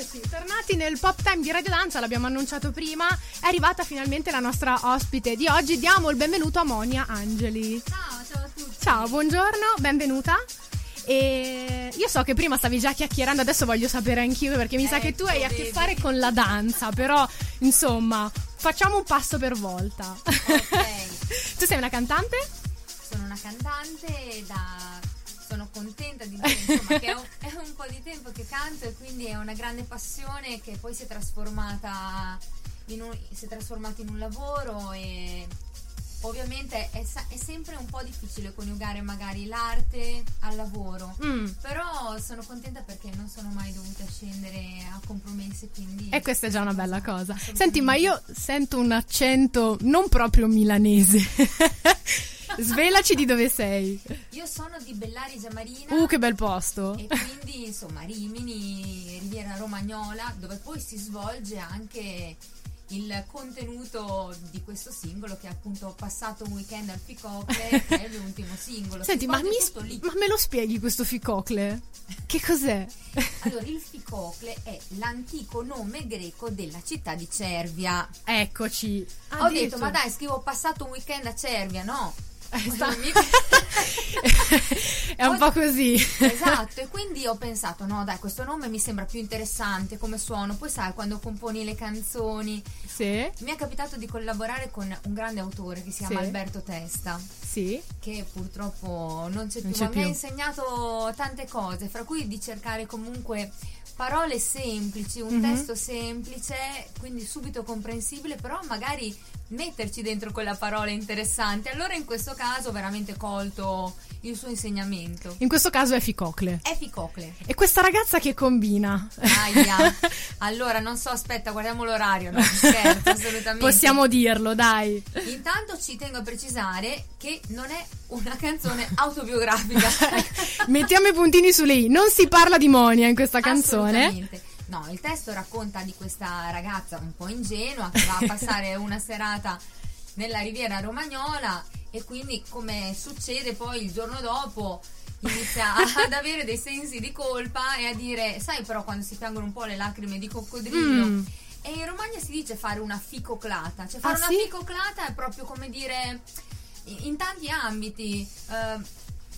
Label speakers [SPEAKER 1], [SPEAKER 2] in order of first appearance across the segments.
[SPEAKER 1] Eccoci, tornati nel pop time di Radio Danza, l'abbiamo annunciato prima, è arrivata finalmente la nostra ospite di oggi, diamo il benvenuto a Monia Angeli.
[SPEAKER 2] Ciao, ciao a tutti.
[SPEAKER 1] Ciao, buongiorno, benvenuta. E io so che prima stavi già chiacchierando, adesso voglio sapere anch'io perché mi ecco, sa che tu hai a che fare con la danza, però insomma, facciamo un passo per volta.
[SPEAKER 2] Ok.
[SPEAKER 1] tu sei una cantante?
[SPEAKER 2] Sono una cantante da sono contenta di dire insomma, che è un, è un, po' di tempo che canto e quindi è una grande passione che poi si è trasformata in un, si è trasformata in un lavoro e ovviamente è, è, sempre un po' difficile coniugare magari l'arte al lavoro. Mm. però sono contenta perché non sono mai dovuta scendere a compromessi quindi
[SPEAKER 1] e questa è già una bella cosa. senti ma io sento un accento non proprio milanese Svelaci di dove sei.
[SPEAKER 2] Io sono di Bellari Giamarina.
[SPEAKER 1] Uh, che bel posto.
[SPEAKER 2] E quindi, insomma, Rimini, Riviera Romagnola, dove poi si svolge anche il contenuto di questo singolo che è appunto passato un weekend al Ficocle che è l'ultimo singolo
[SPEAKER 1] senti ma, mi, ma, me lo spieghi questo Ficocle? che cos'è?
[SPEAKER 2] allora il Ficocle è l'antico nome greco della città di Cervia
[SPEAKER 1] eccoci
[SPEAKER 2] ho detto ma dai scrivo passato un weekend a Cervia no
[SPEAKER 1] è un po' così.
[SPEAKER 2] Esatto, e quindi ho pensato, no dai, questo nome mi sembra più interessante come suono. Poi sai, quando componi le canzoni...
[SPEAKER 1] Sì.
[SPEAKER 2] Mi è capitato di collaborare con un grande autore che si chiama
[SPEAKER 1] sì.
[SPEAKER 2] Alberto Testa.
[SPEAKER 1] Sì.
[SPEAKER 2] Che purtroppo non c'è
[SPEAKER 1] non
[SPEAKER 2] più,
[SPEAKER 1] c'è
[SPEAKER 2] ma
[SPEAKER 1] più.
[SPEAKER 2] mi ha insegnato tante cose, fra cui di cercare comunque parole semplici, un mm-hmm. testo semplice, quindi subito comprensibile, però magari metterci dentro quella parola interessante. Allora in questo caso veramente colto il suo insegnamento.
[SPEAKER 1] In questo caso è Ficocle.
[SPEAKER 2] È Ficocle.
[SPEAKER 1] E questa ragazza che combina?
[SPEAKER 2] Aia. Allora, non so, aspetta, guardiamo l'orario. No, scherzo, assolutamente.
[SPEAKER 1] Possiamo dirlo, dai.
[SPEAKER 2] Intanto ci tengo a precisare che non è una canzone autobiografica.
[SPEAKER 1] Mettiamo i puntini su lei. Non si parla di Monia in questa canzone.
[SPEAKER 2] Assolutamente. No, il testo racconta di questa ragazza un po' ingenua che va a passare una serata nella riviera romagnola e quindi come succede poi il giorno dopo inizia ad avere dei sensi di colpa e a dire sai però quando si piangono un po' le lacrime di coccodrillo mm. e in Romagna si dice fare una ficoclata cioè fare
[SPEAKER 1] ah,
[SPEAKER 2] una
[SPEAKER 1] sì?
[SPEAKER 2] ficoclata è proprio come dire in tanti ambiti eh,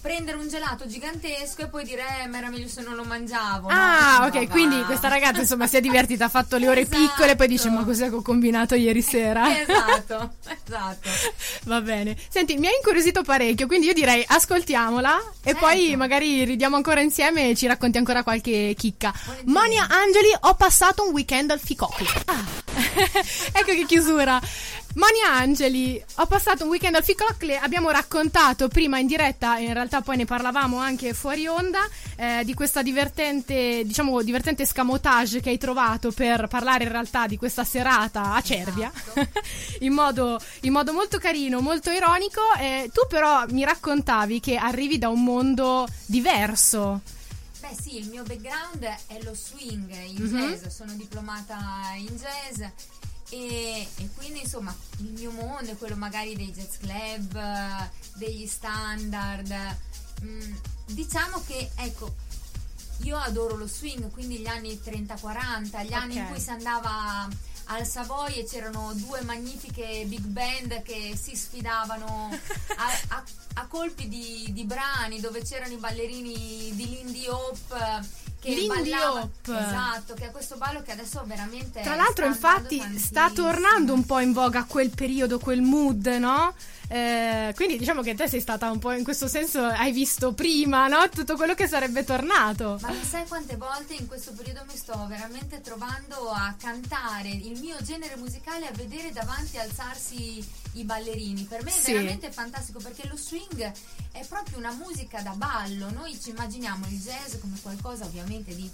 [SPEAKER 2] prendere un gelato gigantesco e poi dire eh, ma era meglio se non lo mangiavo.
[SPEAKER 1] Ah,
[SPEAKER 2] no?
[SPEAKER 1] ok,
[SPEAKER 2] no,
[SPEAKER 1] quindi questa ragazza insomma si è divertita, ha fatto le ore
[SPEAKER 2] esatto.
[SPEAKER 1] piccole e poi dice ma cos'è che ho combinato ieri sera?
[SPEAKER 2] esatto, esatto.
[SPEAKER 1] Va bene. Senti, mi ha incuriosito parecchio, quindi io direi ascoltiamola e
[SPEAKER 2] certo.
[SPEAKER 1] poi magari ridiamo ancora insieme e ci racconti ancora qualche chicca. Monia Angeli, ho passato un weekend al Ficocle. Ah. ecco che chiusura. Monia Angeli, ho passato un weekend al Ficocle, abbiamo raccontato prima in diretta, in realtà poi ne parlavamo anche fuori onda, eh, di questa divertente, diciamo, divertente scamotage che hai trovato per parlare in realtà di questa serata a Cervia,
[SPEAKER 2] esatto.
[SPEAKER 1] in, modo, in, modo, molto carino, molto ironico. Eh, tu però mi raccontavi che arrivi da un mondo diverso.
[SPEAKER 2] Beh sì, il mio background è lo swing in mm-hmm. jazz, sono diplomata in jazz e, e, quindi insomma il mio mondo è quello magari dei jazz club, degli standard. Mm, diciamo che ecco, io adoro lo swing, quindi gli anni 30-40, gli anni okay. in cui si andava al Savoy e c'erano due magnifiche big band che si sfidavano a, a, a colpi di, di, brani dove c'erano i ballerini di Lindy Hop che
[SPEAKER 1] Lindy
[SPEAKER 2] ballava, esatto che è questo ballo che adesso veramente
[SPEAKER 1] tra l'altro infatti sta tornando un po' in voga quel periodo quel mood no? Eh, quindi diciamo che te sei stata un po' in questo senso hai visto prima no? tutto quello che sarebbe tornato
[SPEAKER 2] ma non sai quante volte in questo periodo mi sto veramente trovando a cantare il mio genere musicale a vedere davanti alzarsi i ballerini per me è
[SPEAKER 1] sì.
[SPEAKER 2] veramente fantastico perché lo swing è proprio una musica da ballo noi ci immaginiamo il jazz come qualcosa ovviamente di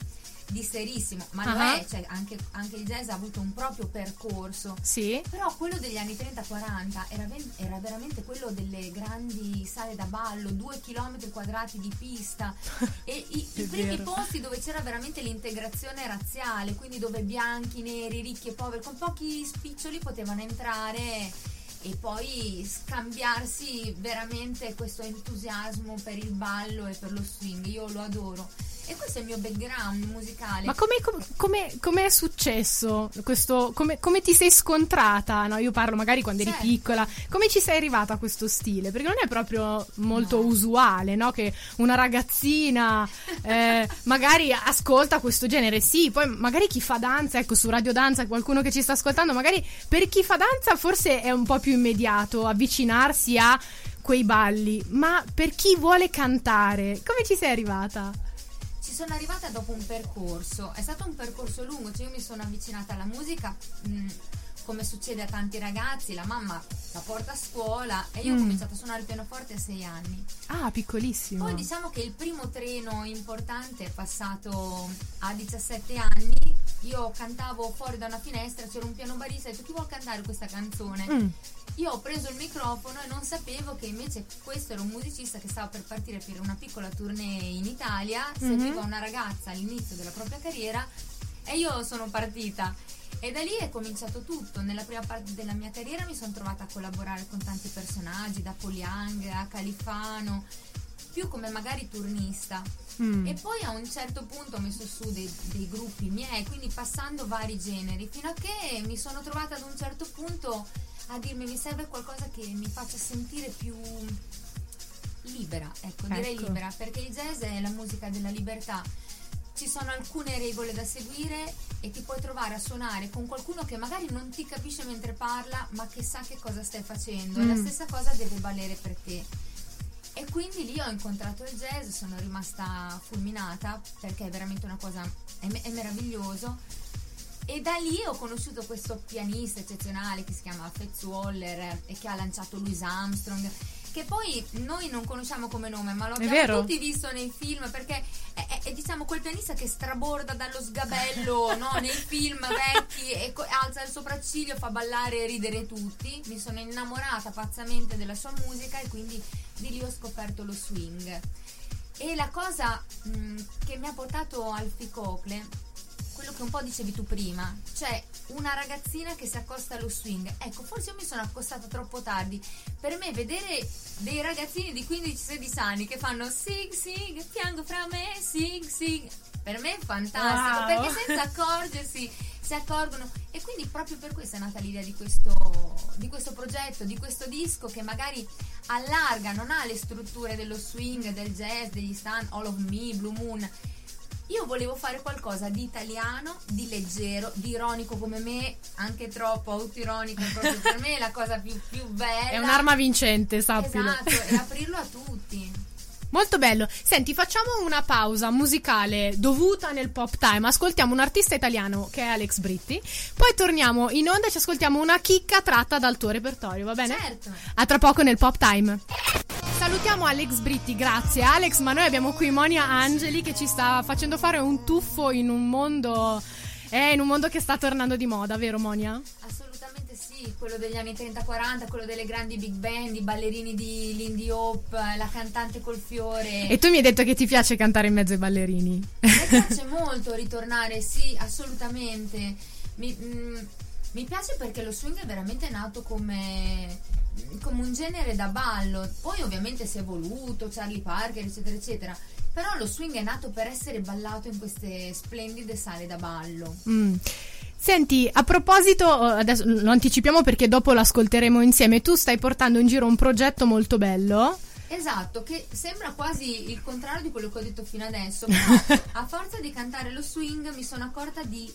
[SPEAKER 2] di serissimo, ma uh-huh. lo è, cioè anche, anche, il jazz ha avuto un proprio percorso.
[SPEAKER 1] Sì.
[SPEAKER 2] Però quello degli anni 30-40 era, era, veramente quello delle grandi sale da ballo, due chilometri quadrati di pista e i, i primi
[SPEAKER 1] vero.
[SPEAKER 2] posti dove c'era veramente l'integrazione razziale, quindi dove bianchi, neri, ricchi e poveri, con pochi spiccioli potevano entrare e poi scambiarsi veramente questo entusiasmo per il ballo e per lo swing. Io lo adoro. E questo è il mio background musicale.
[SPEAKER 1] Ma come, come, come è successo questo? Come, come, ti sei scontrata? No, io parlo magari quando certo. eri piccola. Come ci sei arrivata a questo stile? Perché non è proprio molto no. usuale, no? Che una ragazzina eh, magari ascolta questo genere. Sì, poi magari chi fa danza, ecco, su Radio Danza, qualcuno che ci sta ascoltando, magari per chi fa danza forse è un po' più immediato avvicinarsi a quei balli. Ma per chi vuole cantare, come ci sei arrivata?
[SPEAKER 2] Sono arrivata dopo un percorso, è stato un percorso lungo, cioè io mi sono avvicinata alla musica mh, mm, come succede a tanti ragazzi, la mamma la porta a scuola e io mm. ho cominciato a suonare il pianoforte a sei anni.
[SPEAKER 1] Ah, piccolissimo.
[SPEAKER 2] Poi diciamo che il primo treno importante è passato a 17 anni, io cantavo fuori da una finestra, c'era un piano barista e ho detto chi vuol cantare questa canzone? Mm io ho preso il microfono e non sapevo che invece questo era un musicista che stava per partire per una piccola tournée in Italia, mm-hmm. seguiva una ragazza all'inizio della propria carriera e io sono partita. E da lì è cominciato tutto. Nella prima parte della mia carriera mi sono trovata a collaborare con tanti personaggi, da Poliang a Califano, più come magari turnista. Mm. E poi a un certo punto ho messo su dei, dei, gruppi miei, quindi passando vari generi, fino a che mi sono trovata ad un certo punto a dirmi mi serve qualcosa che mi faccia sentire più libera, ecco, direi ecco. libera, perché il jazz è la musica della libertà. Ci sono alcune regole da seguire e ti puoi trovare a suonare con qualcuno che magari non ti capisce mentre parla, ma che sa che cosa stai facendo. Mm. E la mm. stessa cosa deve valere per te. E quindi lì ho incontrato il jazz, sono rimasta fulminata perché è veramente una cosa, è, è meraviglioso e da lì ho conosciuto questo pianista eccezionale che si chiama Fritz Waller e che ha lanciato Louis Armstrong che poi noi non conosciamo come nome, ma lo abbiamo tutti visto nei film perché è, è, è, diciamo quel pianista che straborda dallo sgabello no? nei film vecchi e co- alza il sopracciglio, fa ballare e ridere tutti. Mi sono innamorata pazzamente della sua musica e quindi di lì ho scoperto lo swing. E la cosa mh, che mi ha portato al Ficocle quello che un po' dicevi tu prima, cioè una ragazzina che si accosta allo swing. Ecco, forse io mi sono accostata troppo tardi. Per me vedere dei ragazzini di 15-16 anni che fanno sig sig, piango fra me, sig sig, per me è fantastico, wow. perché senza accorgersi si accorgono e quindi proprio per questo è nata l'idea di questo, di questo progetto, di questo disco che magari allarga, non ha le strutture dello swing, del jazz, degli stand, All of Me, Blue Moon io volevo fare qualcosa di italiano, di leggero, di ironico come me, anche troppo autoironico proprio per me è la cosa più, più bella.
[SPEAKER 1] È un'arma vincente, sappilo.
[SPEAKER 2] Esatto, e aprirlo a tutti.
[SPEAKER 1] Molto bello. Senti, facciamo una pausa musicale dovuta nel pop time. Ascoltiamo un artista italiano che è Alex Britti. Poi torniamo in onda e ci ascoltiamo una chicca tratta dal tuo repertorio, va bene?
[SPEAKER 2] Certo.
[SPEAKER 1] A tra poco nel pop time. Salutiamo Alex Britti, grazie Alex, ma noi abbiamo qui Monia Angeli che ci sta facendo fare un tuffo in un mondo, eh, in un mondo che sta tornando di moda, vero Monia?
[SPEAKER 2] Assolutamente sì, quello degli anni 30-40, quello delle grandi big band, i ballerini di Lindy Hop, la cantante col fiore.
[SPEAKER 1] E tu mi hai detto che ti piace cantare in mezzo ai ballerini.
[SPEAKER 2] Mi piace molto ritornare, sì, assolutamente. Mi, mm, mi piace perché lo swing è veramente nato come come un genere da ballo. Poi ovviamente si è evoluto, Charlie Parker, eccetera, eccetera. Però lo swing è nato per essere ballato in queste splendide sale da ballo.
[SPEAKER 1] Mm. Senti, a proposito, adesso lo anticipiamo perché dopo l'ascolteremo insieme. Tu stai portando in giro un progetto molto bello.
[SPEAKER 2] Esatto, che sembra quasi il contrario di quello che ho detto fino adesso, però a forza di cantare lo swing mi sono accorta di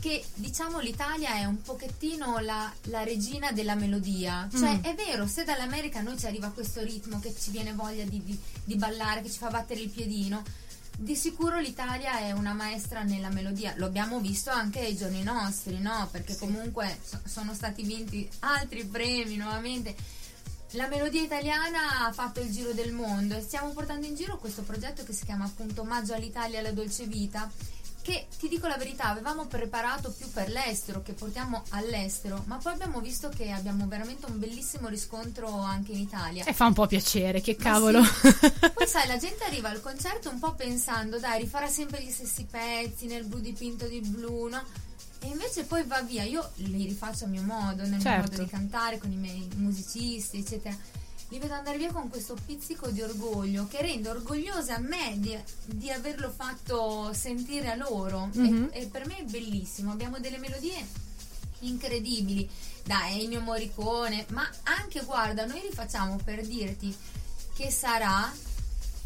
[SPEAKER 2] che diciamo l'Italia è un pochettino la, la regina della melodia. Cioè, mm. è vero, se dall'America a noi ci arriva questo ritmo che ci viene voglia di, di, di, ballare, che ci fa battere il piedino, di sicuro l'Italia è una maestra nella melodia. Lo abbiamo visto anche ai giorni nostri, no? Perché sì. comunque so, sono stati vinti altri premi nuovamente. La melodia italiana ha fatto il giro del mondo e stiamo portando in giro questo progetto che si chiama appunto Omaggio all'Italia e alla dolce vita che ti dico la verità, avevamo preparato più per l'estero, che portiamo all'estero, ma poi abbiamo visto che abbiamo veramente un bellissimo riscontro anche in Italia.
[SPEAKER 1] E fa un po' piacere, che cavolo.
[SPEAKER 2] Sì. poi sai, la gente arriva al concerto un po' pensando, dai, rifarà sempre gli stessi pezzi nel blu dipinto di blu, no? E invece poi va via, io li rifaccio a mio modo, nel certo. mio modo di cantare, con i miei musicisti, eccetera. Li vedo andare via con questo pizzico di orgoglio che rende orgogliosa me di, di averlo fatto sentire a loro.
[SPEAKER 1] Mhm.
[SPEAKER 2] E, e per me è bellissimo. Abbiamo delle melodie incredibili da Ennio Morricone, ma anche guarda, noi li facciamo per dirti che sarà,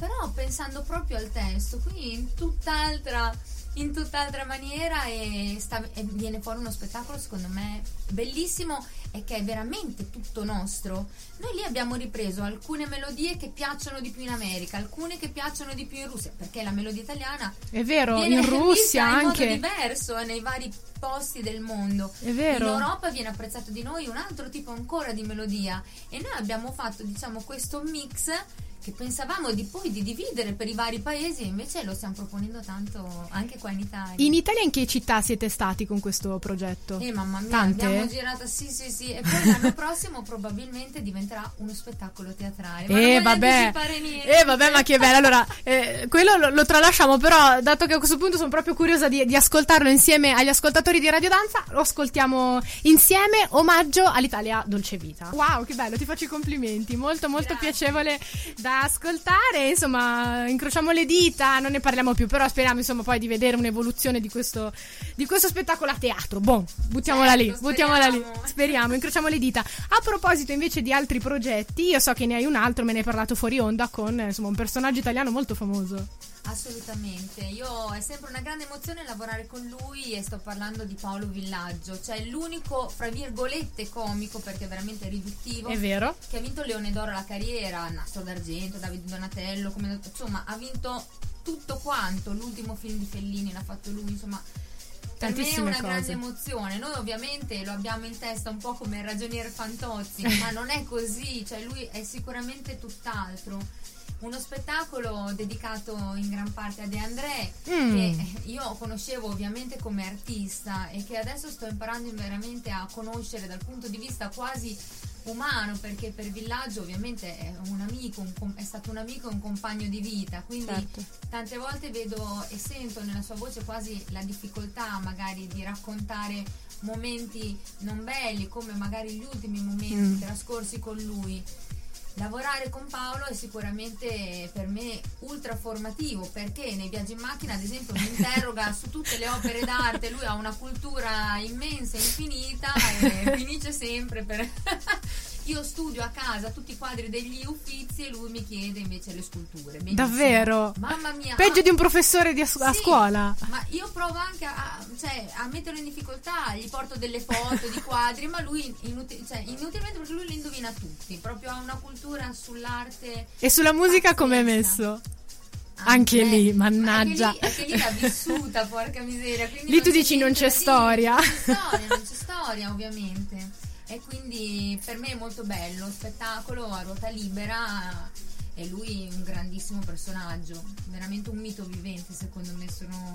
[SPEAKER 2] però pensando proprio al testo, quindi in tutt'altra, in tutt'altra maniera e, sta- e viene fuori uno spettacolo secondo me bellissimo e che è veramente tutto nostro. Noi lì abbiamo ripreso alcune melodie che piacciono di più in America, alcune che piacciono di più in Russia, perché la melodia italiana
[SPEAKER 1] È vero, in Russia
[SPEAKER 2] vista in modo
[SPEAKER 1] anche.
[SPEAKER 2] diverso nei vari posti del mondo.
[SPEAKER 1] È vero.
[SPEAKER 2] In Europa viene apprezzato di noi un altro tipo ancora di melodia e noi abbiamo fatto diciamo questo mix che pensavamo di poi di dividere per i vari paesi e invece lo stiamo proponendo tanto anche qua in Italia.
[SPEAKER 1] In Italia in che città siete stati con questo progetto?
[SPEAKER 2] Eh mamma mia,
[SPEAKER 1] Tante?
[SPEAKER 2] abbiamo girato, sì sì sì, e poi l'anno prossimo probabilmente diventerà uno spettacolo teatrale. Ma
[SPEAKER 1] Eh vabbè, eh vabbè, ma che bello. Allora, eh, quello lo, lo tralasciamo, però, dato che a questo punto sono proprio curiosa di, di ascoltarlo insieme agli ascoltatori di Radio Danza, lo ascoltiamo insieme. Omaggio all'Italia Dolce Vita. Wow, che bello, ti faccio i complimenti. Molto, molto
[SPEAKER 2] Grazie.
[SPEAKER 1] piacevole da ascoltare. Insomma, incrociamo le dita, non ne parliamo più, però speriamo insomma poi di vedere un'evoluzione di questo, di questo spettacolo a teatro. Boh, buttiamola lì,
[SPEAKER 2] Certo,
[SPEAKER 1] buttiamola lì.
[SPEAKER 2] speriamo.
[SPEAKER 1] Speriamo, incrociamo le dita. A proposito invece di altri progetti, io so che ne hai un altro, me ne hai parlato fuori onda con insomma, un personaggio italiano molto famoso.
[SPEAKER 2] Assolutamente, io è sempre una grande emozione lavorare con lui e sto parlando di Paolo Villaggio, cioè l'unico, fra virgolette, comico perché è veramente riduttivo.
[SPEAKER 1] È vero?
[SPEAKER 2] che ha vinto Leone d'Oro alla carriera, Nastro d'Argento, Davide Donatello, come- insomma ha vinto tutto quanto, l'ultimo film di Fellini l'ha fatto lui, insomma per me è
[SPEAKER 1] Tantissime
[SPEAKER 2] una
[SPEAKER 1] cose.
[SPEAKER 2] grande emozione, noi ovviamente lo abbiamo in testa un po' come il ragionier Fantozzi, ma non è così, cioè lui è sicuramente tutt'altro. Uno spettacolo dedicato in gran parte a De André,
[SPEAKER 1] Mm.
[SPEAKER 2] che io conoscevo ovviamente come artista e che adesso sto imparando veramente a conoscere dal punto di vista quasi umano perché per Villaggio ovviamente è un amico, un com- è stato un amico e un compagno di vita, quindi
[SPEAKER 1] Certo.
[SPEAKER 2] tante volte vedo e sento nella sua voce quasi la difficoltà magari di raccontare momenti non belli come magari gli ultimi momenti
[SPEAKER 1] Mm.
[SPEAKER 2] trascorsi con lui. Lavorare con Paolo è sicuramente per me ultra formativo perché nei viaggi in macchina, ad esempio, mi interroga su tutte le opere d'arte. Lui ha una cultura immensa, infinita e finisce sempre per. Io studio a casa tutti i quadri degli Uffizi e lui mi chiede invece le sculture. Benissimo.
[SPEAKER 1] Davvero?
[SPEAKER 2] Mamma mia.
[SPEAKER 1] Peggio
[SPEAKER 2] ah,
[SPEAKER 1] di un professore di a, a
[SPEAKER 2] sì,
[SPEAKER 1] scuola.
[SPEAKER 2] Ma io provo anche a, a- cioè, a metterlo in difficoltà, gli porto delle foto di quadri, ma lui inuti- cioè, inutilmente perché lui li indovina tutti, proprio ha una cultura sull'arte.
[SPEAKER 1] E sulla musica come è messo? Anche lì,
[SPEAKER 2] ma
[SPEAKER 1] mannaggia.
[SPEAKER 2] Anche lì, anche lì l'ha vissuta, porca miseria.
[SPEAKER 1] Lì tu dici non c'è storia.
[SPEAKER 2] Non c'è storia, non c'è storia, ovviamente. E quindi per me è molto bello, spettacolo a ruota libera. E lui è un grandissimo personaggio, veramente un mito vivente, secondo me sono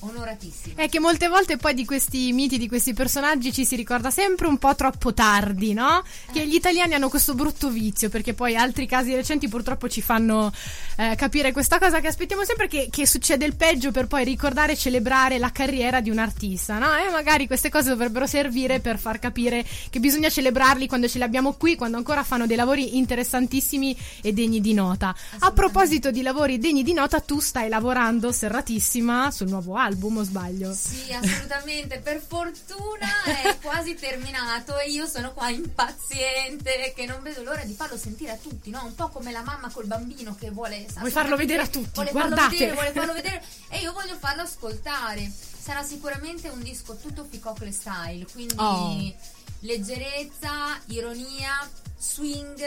[SPEAKER 2] onoratissima.
[SPEAKER 1] È che molte volte poi di questi miti, di questi personaggi ci si ricorda sempre un po' troppo tardi, no? Che gli italiani hanno questo brutto vizio, perché poi altri casi recenti purtroppo ci fanno eh, capire questa cosa che aspettiamo sempre che, che succede il peggio per poi ricordare e celebrare la carriera di un artista, no? E magari queste cose dovrebbero servire per far capire che bisogna celebrarli quando ce li abbiamo qui, quando ancora fanno dei lavori interessantissimi e degni di nota. A proposito di lavori degni di nota, tu stai lavorando serratissima sul nuovo album, o sbaglio?
[SPEAKER 2] Sì, assolutamente. Per fortuna è quasi terminato e io sono qua impaziente che non vedo l'ora di farlo sentire a tutti, no? Un po' come la mamma col bambino che vuole
[SPEAKER 1] Vuoi farlo vedere a tutti,
[SPEAKER 2] Vuole
[SPEAKER 1] guardate.
[SPEAKER 2] farlo vedere, vuole farlo vedere e io voglio farlo ascoltare. Sarà sicuramente un disco tutto Ficocle style, quindi
[SPEAKER 1] Oh.
[SPEAKER 2] leggerezza, ironia, swing,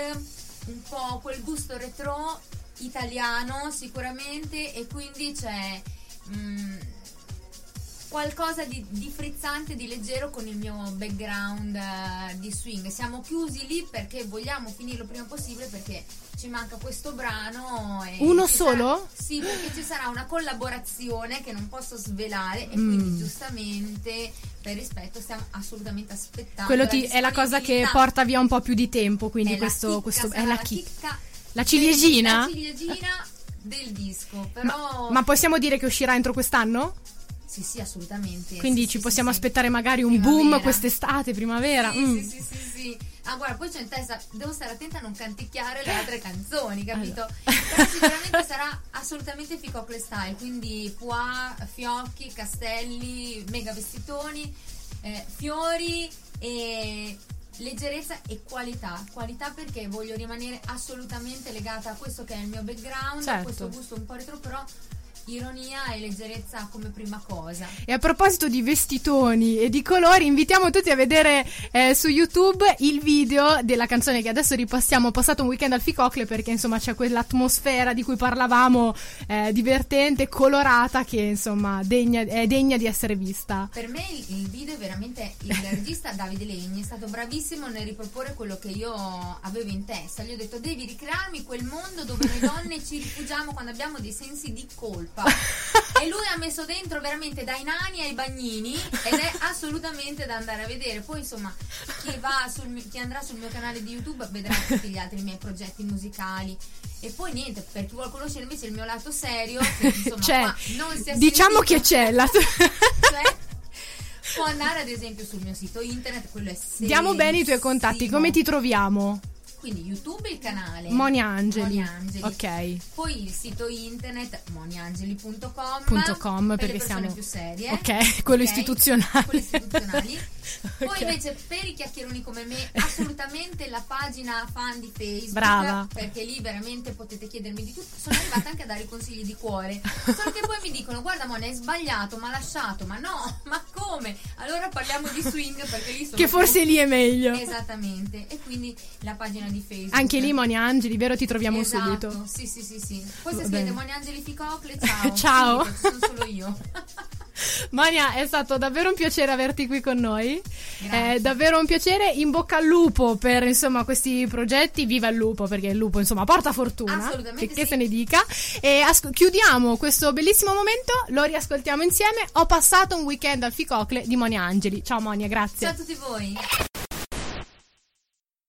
[SPEAKER 2] un po' quel gusto retro italiano sicuramente e quindi c'è mm, qualcosa di, di frizzante, di leggero con il mio background eh, di swing. Siamo chiusi lì perché vogliamo finirlo prima possibile perché ci manca questo brano. E
[SPEAKER 1] Uno solo?
[SPEAKER 2] sarà- sì, perché ci sarà una collaborazione che non posso svelare e
[SPEAKER 1] Mm.
[SPEAKER 2] quindi giustamente per rispetto stiamo assolutamente aspettando.
[SPEAKER 1] Quello ti- è la cosa che porta via un po' più di tempo, quindi
[SPEAKER 2] È la
[SPEAKER 1] questo,
[SPEAKER 2] chicca,
[SPEAKER 1] questo è la
[SPEAKER 2] la
[SPEAKER 1] chicca. La ciliegina?
[SPEAKER 2] La ciliegina del disco, però
[SPEAKER 1] Ma possiamo dire che uscirà entro quest'anno?
[SPEAKER 2] Sì, sì, assolutamente.
[SPEAKER 1] Quindi
[SPEAKER 2] sì,
[SPEAKER 1] ci
[SPEAKER 2] sì,
[SPEAKER 1] possiamo
[SPEAKER 2] sì,
[SPEAKER 1] aspettare magari un
[SPEAKER 2] Primavera.
[SPEAKER 1] boom quest'estate, primavera.
[SPEAKER 2] Sì,
[SPEAKER 1] Mm.
[SPEAKER 2] sì, sì, sì, sì. Ah, guarda, poi c'ho in testa, devo stare attenta a non canticchiare le altre canzoni, capito? Però sicuramente sarà assolutamente Ficocle style, quindi pois, fiocchi, castelli, mega vestitoni, eh, fiori e leggerezza e qualità. Qualità perché voglio rimanere assolutamente legata a questo che è il mio background, a
[SPEAKER 1] Certo.
[SPEAKER 2] questo gusto un po' retro, però ironia e leggerezza come prima cosa.
[SPEAKER 1] E a proposito di vestitoni e di colori, invitiamo tutti a vedere eh, su YouTube il video della canzone che adesso ripassiamo. Ho passato un weekend al Ficocle perché insomma c'è quell'atmosfera di cui parlavamo, eh, divertente, colorata, che insomma degna- è degna di essere vista.
[SPEAKER 2] Per me il, il video è veramente il regista Davide Legni è stato bravissimo nel riproporre quello che io avevo in testa. Gli ho detto devi ricrearmi quel mondo dove noi donne ci rifugiamo quando abbiamo dei sensi di colpa. E lui ha messo dentro veramente dai nani ai bagnini ed è assolutamente da andare a vedere. Poi insomma chi, va sul chi andrà sul mio canale di YouTube vedrà tutti gli altri miei progetti musicali. E poi niente, per chi vuole conoscere invece il mio lato serio, che insomma
[SPEAKER 1] Cioè,
[SPEAKER 2] qua
[SPEAKER 1] diciamo
[SPEAKER 2] sentito.
[SPEAKER 1] che c'è la...
[SPEAKER 2] Cioè, può andare ad esempio sul mio sito internet, quello è
[SPEAKER 1] Diamo bene i tuoi contatti, come ti troviamo?
[SPEAKER 2] Quindi YouTube il canale
[SPEAKER 1] Moni Angeli.
[SPEAKER 2] Moni Angeli.
[SPEAKER 1] Ok.
[SPEAKER 2] Poi il sito internet moniangeli.com
[SPEAKER 1] com,
[SPEAKER 2] per
[SPEAKER 1] perché
[SPEAKER 2] le persone
[SPEAKER 1] siamo-
[SPEAKER 2] più serie.
[SPEAKER 1] Ok, quello istituzionale.
[SPEAKER 2] Quello istituzionali. Poi invece per i chiacchieroni come me, assolutamente la pagina fan di Facebook.
[SPEAKER 1] Brava.
[SPEAKER 2] Perché lì veramente potete chiedermi di tutto. Sono arrivata anche a dare consigli di cuore. Solo che poi mi dicono: Guarda, Mona, hai sbagliato, ma lasciato. Ma no, ma come? Allora parliamo di swing perché lì sono
[SPEAKER 1] Che forse
[SPEAKER 2] più-
[SPEAKER 1] lì è meglio.
[SPEAKER 2] Esattamente. E quindi la pagina di Facebook.
[SPEAKER 1] Anche lì Moni Angeli, vero? Ti troviamo
[SPEAKER 2] esatto.
[SPEAKER 1] subito.
[SPEAKER 2] Sì, sì, sì, sì. Poi se scrivete. Moni Angeli Ficocle, ciao.
[SPEAKER 1] Ciao.
[SPEAKER 2] Ci sono solo io.
[SPEAKER 1] Monia, è stato davvero un piacere averti qui con noi.
[SPEAKER 2] Grazie.
[SPEAKER 1] È davvero un piacere. In bocca al lupo per insomma questi progetti. Viva il lupo, perché il lupo insomma porta fortuna.
[SPEAKER 2] Assolutamente
[SPEAKER 1] Che,
[SPEAKER 2] sì.
[SPEAKER 1] se ne dica. E asco- chiudiamo questo bellissimo momento. Lo riascoltiamo insieme. Ho passato un weekend al Ficocle di Monia Angeli. Ciao Monia, grazie.
[SPEAKER 2] Ciao a tutti voi.